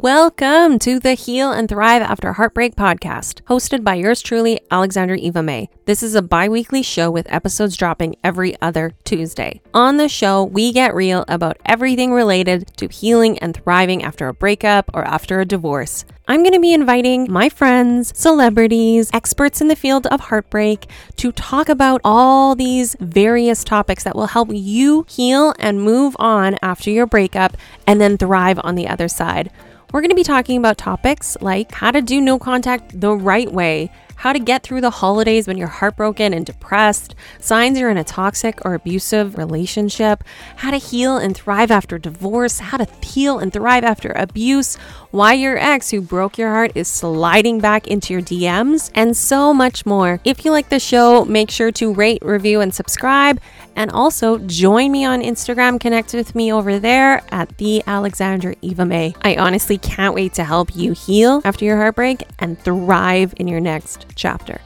Welcome to the Heal and Thrive After Heartbreak podcast, hosted by yours truly, Alexandra Eva May. This is a bi weekly show with episodes dropping every other Tuesday. On the show, we get real about everything related to healing and thriving after a breakup or after a divorce. I'm going to be inviting my friends, celebrities, experts in the field of heartbreak to talk about all these various topics that will help you heal and move on after your breakup and then thrive on the other side. We're going to be talking about topics like how to do no contact the right way, how to get through the holidays when you're heartbroken and depressed, signs you're in a toxic or abusive relationship, how to heal and thrive after divorce, how to heal and thrive after abuse, why your ex who broke your heart is sliding back into your DMs, and so much more. If you like the show, make sure to rate, review, and subscribe. And also join me on Instagram, connect with me over there at the Alexandra Eva May. I honestly can't wait to help you heal after your heartbreak and thrive in your next chapter.